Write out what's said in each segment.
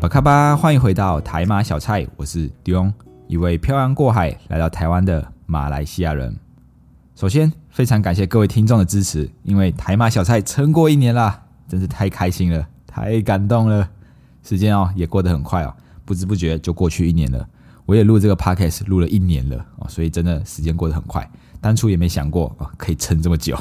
巴卡巴，欢迎回到台马小菜，我是迪翁，一位漂洋过海来到台湾的马来西亚人。首先，非常感谢各位听众的支持，因为台马小菜撑过一年啦，真是太开心了，太感动了。时间哦也过得很快哦，不知不觉就过去一年了。我也录这个 podcast 录了一年了哦，所以真的时间过得很快。当初也没想过哦可以撑这么久。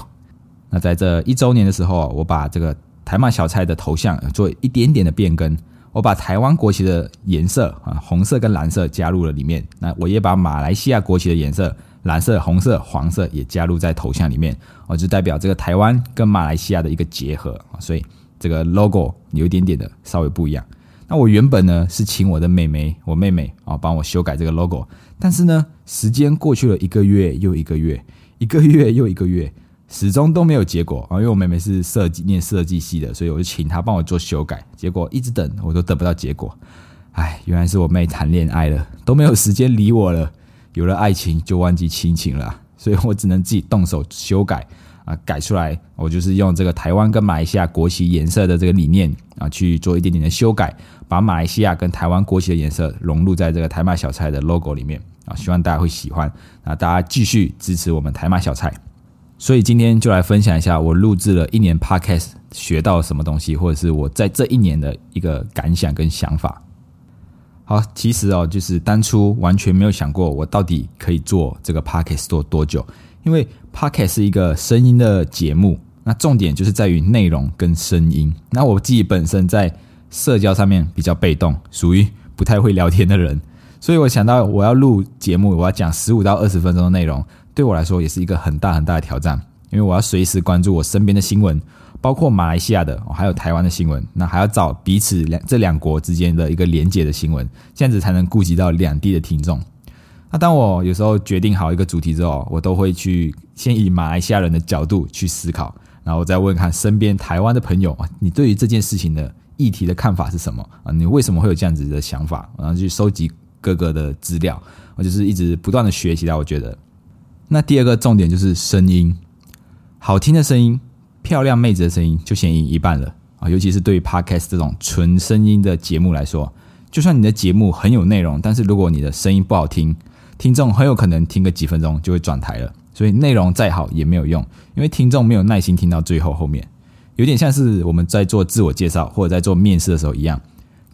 那在这一周年的时候，我把这个台马小菜的头像做一点点的变更，我把台湾国旗的颜色啊红色跟蓝色加入了里面。那我也把马来西亚国旗的颜色蓝色、红色、黄色也加入在头像里面，哦，就代表这个台湾跟马来西亚的一个结合啊。所以这个 logo 有一点点的稍微不一样。那我原本呢是请我的妹妹，我妹妹啊帮我修改这个 logo，但是呢时间过去了一个月又一个月，一个月又一个月。始终都没有结果啊！因为我妹妹是设计念设计系的，所以我就请她帮我做修改。结果一直等，我都等不到结果。唉，原来是我妹谈恋爱了，都没有时间理我了。有了爱情就忘记亲情了，所以我只能自己动手修改啊，改出来。我就是用这个台湾跟马来西亚国旗颜色的这个理念啊，去做一点点的修改，把马来西亚跟台湾国旗的颜色融入在这个台马小菜的 logo 里面啊，希望大家会喜欢。那大家继续支持我们台马小菜。所以今天就来分享一下我录制了一年 podcast 学到了什么东西，或者是我在这一年的一个感想跟想法。好，其实哦，就是当初完全没有想过我到底可以做这个 podcast 做多久，因为 podcast 是一个声音的节目，那重点就是在于内容跟声音。那我自己本身在社交上面比较被动，属于不太会聊天的人，所以我想到我要录节目，我要讲十五到二十分钟的内容。对我来说也是一个很大很大的挑战，因为我要随时关注我身边的新闻，包括马来西亚的，还有台湾的新闻，那还要找彼此两这两国之间的一个连接的新闻，这样子才能顾及到两地的听众。那当我有时候决定好一个主题之后，我都会去先以马来西亚人的角度去思考，然后再问看身边台湾的朋友啊，你对于这件事情的议题的看法是什么啊？你为什么会有这样子的想法？然后去收集各个的资料，我就是一直不断的学习到，我觉得。那第二个重点就是声音，好听的声音、漂亮妹子的声音就先赢一半了啊！尤其是对于 podcast 这种纯声音的节目来说，就算你的节目很有内容，但是如果你的声音不好听，听众很有可能听个几分钟就会转台了。所以内容再好也没有用，因为听众没有耐心听到最后后面，有点像是我们在做自我介绍或者在做面试的时候一样，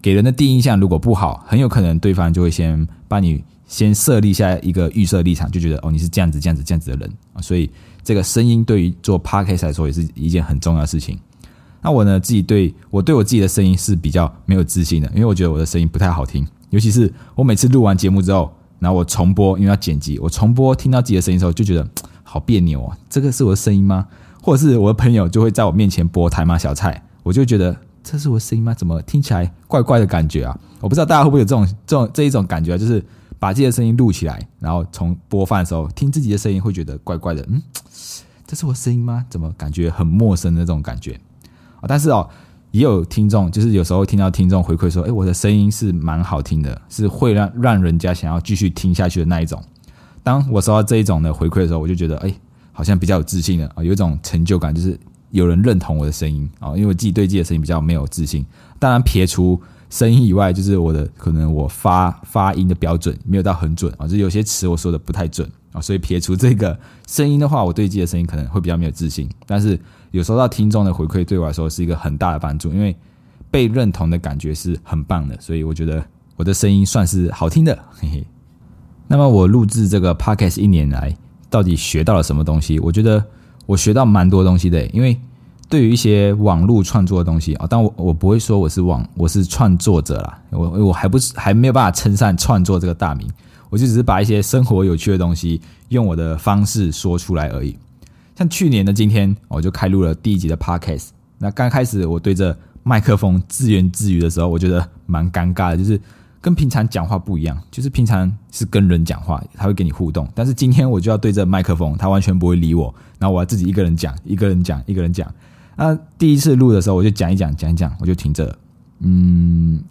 给人的第一印象如果不好，很有可能对方就会先把你。先设立下一个预设立场，就觉得哦，你是这样子、这样子、这样子的人啊，所以这个声音对于做 podcast 来说也是一件很重要的事情。那我呢，自己对我对我自己的声音是比较没有自信的，因为我觉得我的声音不太好听，尤其是我每次录完节目之后，然后我重播，因为要剪辑，我重播听到自己的声音的时候，就觉得好别扭啊，这个是我的声音吗？或者是我的朋友就会在我面前播台马小菜，我就觉得这是我的声音吗？怎么听起来怪怪的感觉啊？我不知道大家会不会有这种这种这一种感觉，就是。把自己的声音录起来，然后从播放的时候听自己的声音，会觉得怪怪的。嗯，这是我声音吗？怎么感觉很陌生的这种感觉啊？但是哦，也有听众，就是有时候听到听众回馈说：“哎，我的声音是蛮好听的，是会让让人家想要继续听下去的那一种。”当我收到这一种的回馈的时候，我就觉得哎，好像比较有自信了啊，有一种成就感，就是有人认同我的声音啊。因为我自己对自己的声音比较没有自信，当然撇除。声音以外，就是我的可能我发发音的标准没有到很准啊，就有些词我说的不太准啊，所以撇除这个声音的话，我对自己的声音可能会比较没有自信。但是有收到听众的回馈，对我来说是一个很大的帮助，因为被认同的感觉是很棒的，所以我觉得我的声音算是好听的，嘿嘿。那么我录制这个 podcast 一年来，到底学到了什么东西？我觉得我学到蛮多东西的，因为。对于一些网络创作的东西啊，但我我不会说我是网我是创作者啦，我我还不是还没有办法称上创作这个大名，我就只是把一些生活有趣的东西用我的方式说出来而已。像去年的今天，我就开录了第一集的 podcast。那刚开始我对着麦克风自言自语的时候，我觉得蛮尴尬的，就是跟平常讲话不一样，就是平常是跟人讲话，他会跟你互动，但是今天我就要对着麦克风，他完全不会理我，然后我要自己一个人讲，一个人讲，一个人讲。那第一次录的时候，我就讲一讲，讲一讲，我就停着，嗯，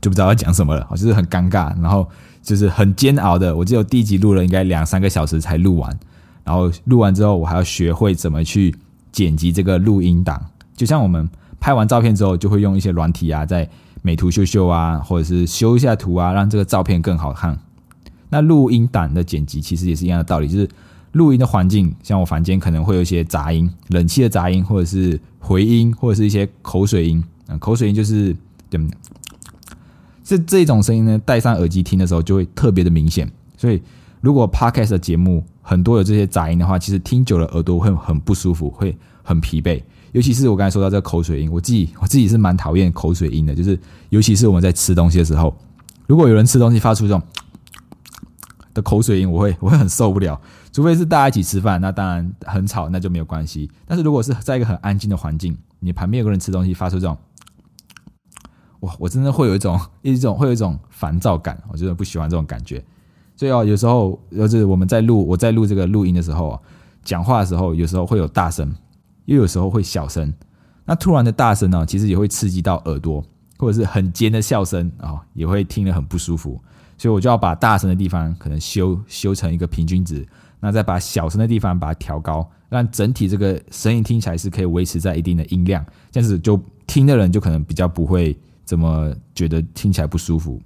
就不知道要讲什么了，就是很尴尬，然后就是很煎熬的。我只有第一集录了应该两三个小时才录完，然后录完之后，我还要学会怎么去剪辑这个录音档。就像我们拍完照片之后，就会用一些软体啊，在美图秀秀啊，或者是修一下图啊，让这个照片更好看。那录音档的剪辑其实也是一样的道理，就是录音的环境，像我房间可能会有一些杂音，冷气的杂音，或者是回音，或者是一些口水音。嗯，口水音就是对，这这种声音呢，戴上耳机听的时候就会特别的明显。所以，如果 podcast 的节目很多有这些杂音的话，其实听久了耳朵会很不舒服，会很疲惫。尤其是我刚才说到这个口水音，我自己我自己是蛮讨厌口水音的，就是尤其是我们在吃东西的时候，如果有人吃东西发出这种的口水音，我会 我会很受不了。除非是大家一起吃饭，那当然很吵，那就没有关系。但是如果是在一个很安静的环境，你旁边有个人吃东西发出这种。哇，我真的会有一种一种会有一种烦躁感，我真的不喜欢这种感觉。所以哦，有时候就是我们在录我在录这个录音的时候，讲话的时候，有时候会有大声，又有时候会小声。那突然的大声呢，其实也会刺激到耳朵，或者是很尖的笑声啊，也会听得很不舒服。所以我就要把大声的地方可能修修成一个平均值，那再把小声的地方把它调高，让整体这个声音听起来是可以维持在一定的音量，这样子就听的人就可能比较不会。怎么觉得听起来不舒服？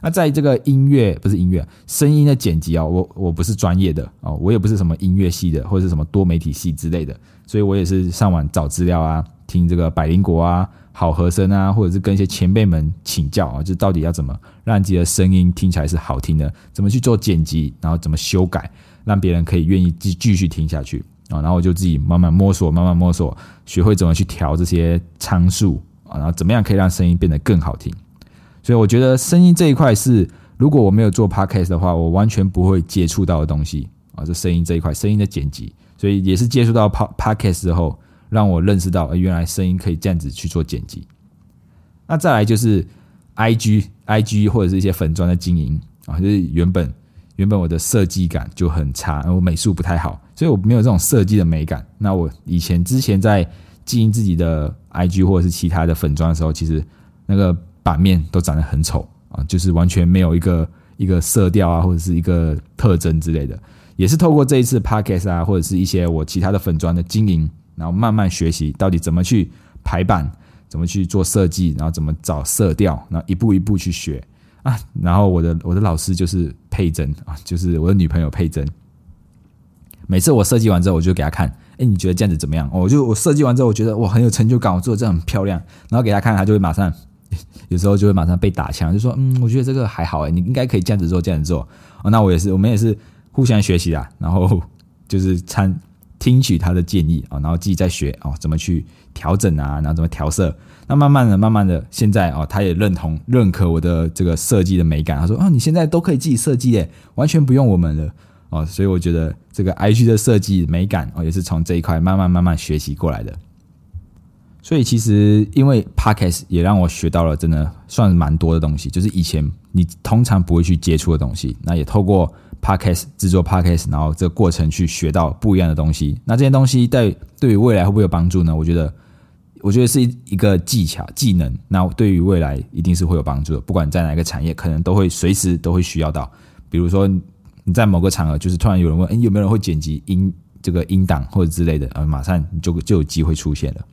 那在这个音乐不是音乐声音的剪辑啊，我我不是专业的哦，我也不是什么音乐系的或者是什么多媒体系之类的，所以我也是上网找资料啊，听这个百灵果啊、好和声啊，或者是跟一些前辈们请教啊，就到底要怎么让自己的声音听起来是好听的，怎么去做剪辑，然后怎么修改，让别人可以愿意继继续听下去啊。然后我就自己慢慢摸索，慢慢摸索，学会怎么去调这些参数。啊，然后怎么样可以让声音变得更好听？所以我觉得声音这一块是，如果我没有做 podcast 的话，我完全不会接触到的东西啊。这声音这一块，声音的剪辑，所以也是接触到 pod podcast 之后，让我认识到，原来声音可以这样子去做剪辑。那再来就是 I G I G 或者是一些粉砖的经营啊，就是原本原本我的设计感就很差，我美术不太好，所以我没有这种设计的美感。那我以前之前在经营自己的 IG 或者是其他的粉砖的时候，其实那个版面都长得很丑啊，就是完全没有一个一个色调啊，或者是一个特征之类的。也是透过这一次 Podcast 啊，或者是一些我其他的粉砖的经营，然后慢慢学习到底怎么去排版，怎么去做设计，然后怎么找色调，然后一步一步去学啊。然后我的我的老师就是佩珍啊，就是我的女朋友佩珍。每次我设计完之后，我就给她看。哎，你觉得这样子怎么样？我就我设计完之后，我觉得我很有成就感，我做的这很漂亮。然后给他看，他就会马上，有时候就会马上被打枪，就说嗯，我觉得这个还好哎，你应该可以这样子做，这样子做。哦，那我也是，我们也是互相学习啊，然后就是参听取他的建议啊，然后自己再学哦，怎么去调整啊，然后怎么调色。那慢慢的、慢慢的，现在哦，他也认同、认可我的这个设计的美感。他说啊，你现在都可以自己设计耶，完全不用我们了。哦，所以我觉得这个 IG 的设计美感哦，也是从这一块慢慢慢慢学习过来的。所以其实因为 Podcast 也让我学到了真的算蛮多的东西，就是以前你通常不会去接触的东西。那也透过 Podcast 制作 Podcast，然后这个过程去学到不一样的东西。那这些东西在对于未来会不会有帮助呢？我觉得，我觉得是一个技巧技能。那对于未来一定是会有帮助的，不管在哪个产业，可能都会随时都会需要到。比如说。你在某个场合，就是突然有人问：“哎，有没有人会剪辑音这个音档或者之类的？”啊，马上就就有机会出现了。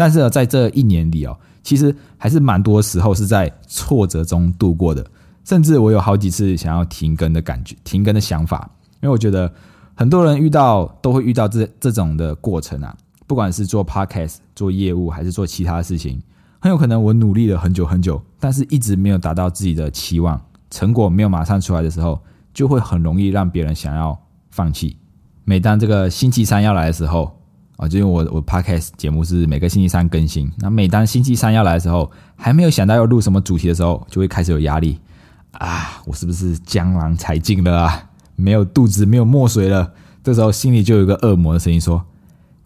但是呢，在这一年里哦，其实还是蛮多时候是在挫折中度过的，甚至我有好几次想要停更的感觉、停更的想法，因为我觉得很多人遇到都会遇到这这种的过程啊，不管是做 podcast、做业务还是做其他事情，很有可能我努力了很久很久，但是一直没有达到自己的期望，成果没有马上出来的时候。就会很容易让别人想要放弃。每当这个星期三要来的时候，啊，就因为我我 podcast 节目是每个星期三更新。那每当星期三要来的时候，还没有想到要录什么主题的时候，就会开始有压力啊！我是不是江郎才尽了啊？没有肚子，没有墨水了。这时候心里就有一个恶魔的声音说：“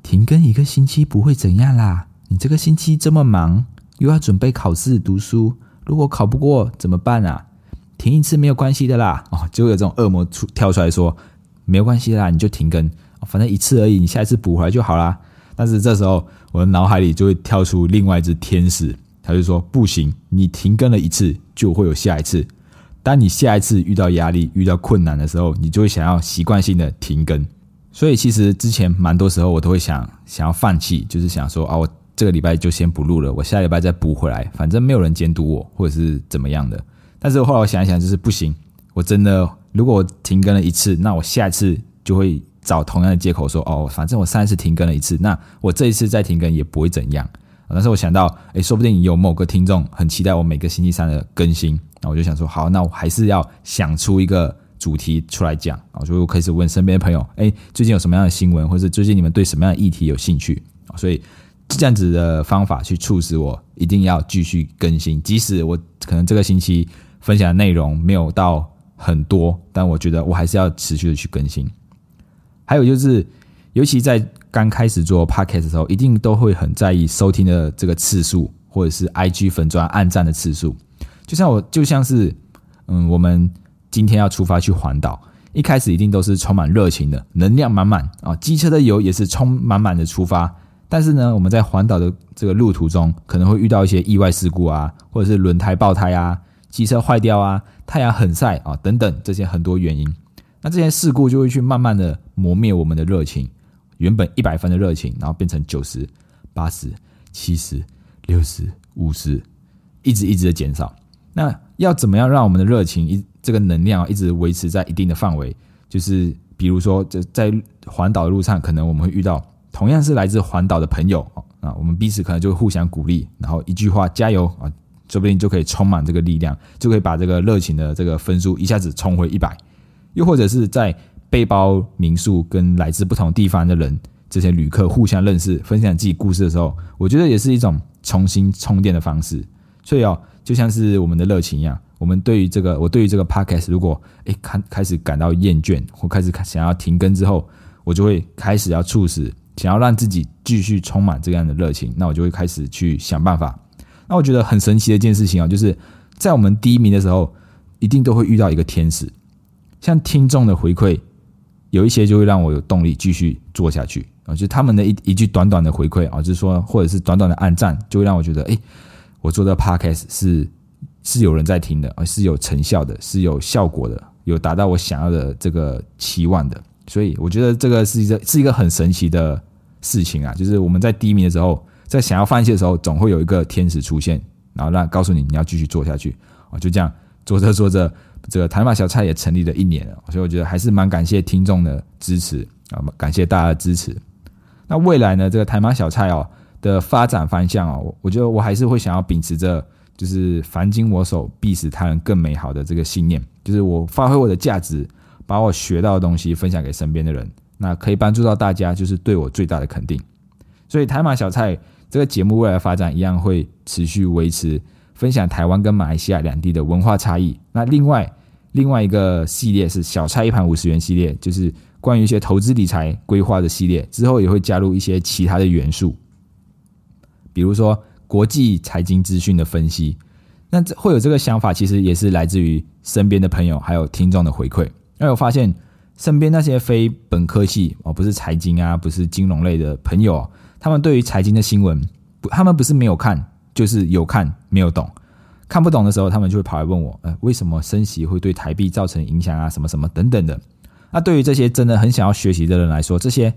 停更一个星期不会怎样啦，你这个星期这么忙，又要准备考试读书，如果考不过怎么办啊？”停一次没有关系的啦，哦，就有这种恶魔出跳出来说，没有关系啦，你就停更，反正一次而已，你下一次补回来就好啦。但是这时候我的脑海里就会跳出另外一只天使，他就说不行，你停更了一次就会有下一次，当你下一次遇到压力、遇到困难的时候，你就会想要习惯性的停更。所以其实之前蛮多时候我都会想想要放弃，就是想说啊，我这个礼拜就先不录了，我下礼拜再补回来，反正没有人监督我，或者是怎么样的。但是后来我想一想，就是不行，我真的如果我停更了一次，那我下一次就会找同样的借口说，哦，反正我上一次停更了一次，那我这一次再停更也不会怎样。但是我想到，哎，说不定有某个听众很期待我每个星期三的更新，那我就想说，好，那我还是要想出一个主题出来讲啊，所以我开始问身边的朋友，哎，最近有什么样的新闻，或者最近你们对什么样的议题有兴趣？所以这样子的方法去促使我一定要继续更新，即使我可能这个星期分享的内容没有到很多，但我觉得我还是要持续的去更新。还有就是，尤其在刚开始做 podcast 的时候，一定都会很在意收听的这个次数，或者是 IG 粉钻按赞的次数。就像我，就像是，嗯，我们今天要出发去环岛，一开始一定都是充满热情的，能量满满啊，机车的油也是充满满的出发。但是呢，我们在环岛的这个路途中，可能会遇到一些意外事故啊，或者是轮胎爆胎啊，机车坏掉啊，太阳很晒啊，等等这些很多原因。那这些事故就会去慢慢的磨灭我们的热情。原本一百分的热情，然后变成九十、八十、七十、六十、五十，一直一直的减少。那要怎么样让我们的热情一这个能量一直维持在一定的范围？就是比如说，就在环岛的路上，可能我们会遇到同样是来自环岛的朋友啊，我们彼此可能就互相鼓励，然后一句话加油啊，说不定就可以充满这个力量，就可以把这个热情的这个分数一下子冲回一百。又或者是在背包民宿跟来自不同地方的人，这些旅客互相认识，分享自己故事的时候，我觉得也是一种重新充电的方式。所以哦，就像是我们的热情一样，我们对于这个，我对于这个 podcast，如果诶开开始感到厌倦，或开始想要停更之后，我就会开始要促使想要让自己继续充满这样的热情，那我就会开始去想办法。那我觉得很神奇的一件事情啊，就是在我们第一名的时候，一定都会遇到一个天使，像听众的回馈。有一些就会让我有动力继续做下去啊，就他们的一一句短短的回馈啊，就是说或者是短短的按赞，就会让我觉得，哎，我做的 podcast 是是有人在听的，而是有成效的，是有效果的，有达到我想要的这个期望的。所以我觉得这个是一个是一个很神奇的事情啊，就是我们在低迷的时候，在想要放弃的时候，总会有一个天使出现，然后让告诉你你要继续做下去啊，就这样做着做着。这个台马小菜也成立了一年了，所以我觉得还是蛮感谢听众的支持啊，感谢大家的支持。那未来呢，这个台马小菜哦的发展方向哦，我觉得我还是会想要秉持着就是凡经我手，必使他人更美好的这个信念，就是我发挥我的价值，把我学到的东西分享给身边的人，那可以帮助到大家，就是对我最大的肯定。所以台马小菜这个节目未来发展一样会持续维持。分享台湾跟马来西亚两地的文化差异。那另外另外一个系列是小菜一盘五十元系列，就是关于一些投资理财规划的系列。之后也会加入一些其他的元素，比如说国际财经资讯的分析。那这会有这个想法，其实也是来自于身边的朋友还有听众的回馈。因为我发现身边那些非本科系哦，不是财经啊，不是金融类的朋友，他们对于财经的新闻，他们不是没有看。就是有看没有懂，看不懂的时候，他们就会跑来问我，呃，为什么升息会对台币造成影响啊？什么什么等等的。那对于这些真的很想要学习的人来说，这些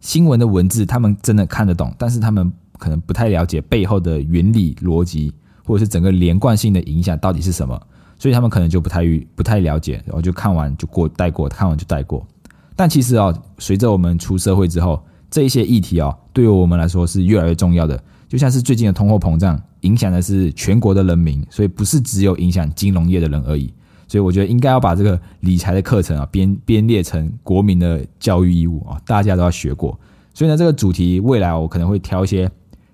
新闻的文字他们真的看得懂，但是他们可能不太了解背后的原理逻辑，或者是整个连贯性的影响到底是什么，所以他们可能就不太不太了解，然后就看完就过带过，看完就带过。但其实啊，随着我们出社会之后，这一些议题啊，对于我们来说是越来越重要的。就像是最近的通货膨胀影响的是全国的人民，所以不是只有影响金融业的人而已。所以我觉得应该要把这个理财的课程啊编编列成国民的教育义务啊，大家都要学过。所以呢，这个主题未来我可能会挑一些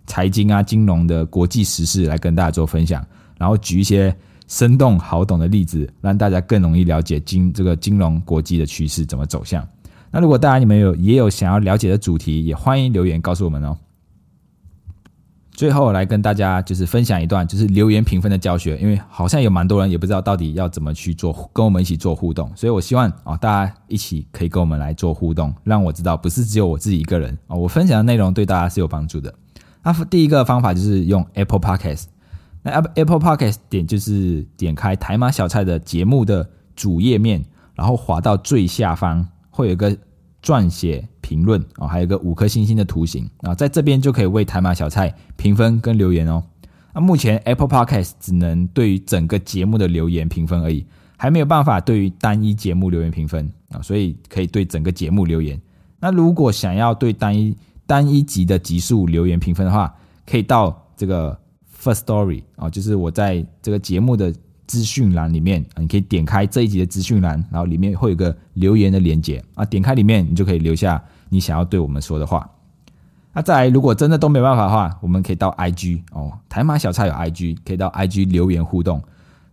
财经啊、金融的国际时事来跟大家做分享，然后举一些生动好懂的例子，让大家更容易了解金这个金融国际的趋势怎么走向。那如果大家你们有也有想要了解的主题，也欢迎留言告诉我们哦。最后来跟大家就是分享一段就是留言评分的教学，因为好像有蛮多人也不知道到底要怎么去做，跟我们一起做互动，所以我希望啊大家一起可以跟我们来做互动，让我知道不是只有我自己一个人啊，我分享的内容对大家是有帮助的。那第一个方法就是用 Apple Podcast，那 Apple Podcast 点就是点开台马小菜的节目的主页面，然后滑到最下方会有一个撰写评论哦，还有一个五颗星星的图形啊，在这边就可以为台马小菜评分跟留言哦。那目前 Apple Podcast 只能对于整个节目的留言评分而已，还没有办法对于单一节目留言评分啊，所以可以对整个节目留言。那如果想要对单一单一集的集数留言评分的话，可以到这个 First Story 啊，就是我在这个节目的资讯栏里面，你可以点开这一集的资讯栏，然后里面会有个留言的连接啊，点开里面你就可以留下你想要对我们说的话。那再来，如果真的都没办法的话，我们可以到 IG 哦，台马小菜有 IG，可以到 IG 留言互动。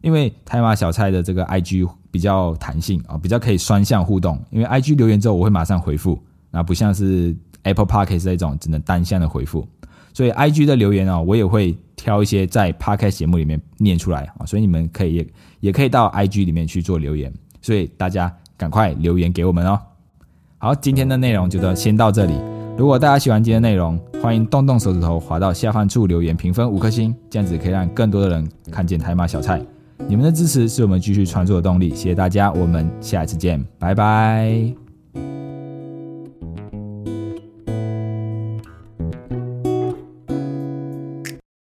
因为台马小菜的这个 IG 比较弹性啊，比较可以双向互动。因为 IG 留言之后，我会马上回复，那不像是 Apple Podcast 这种只能单向的回复。所以 IG 的留言啊，我也会挑一些在 Podcast 节目里面念出来啊，所以你们可以也也可以到 IG 里面去做留言。所以大家赶快留言给我们哦。好，今天的内容就到先到这里。如果大家喜欢今天内容，欢迎动动手指头滑到下方处留言评分五颗星，这样子可以让更多的人看见台马小菜。你们的支持是我们继续创作的动力，谢谢大家，我们下一次见，拜拜。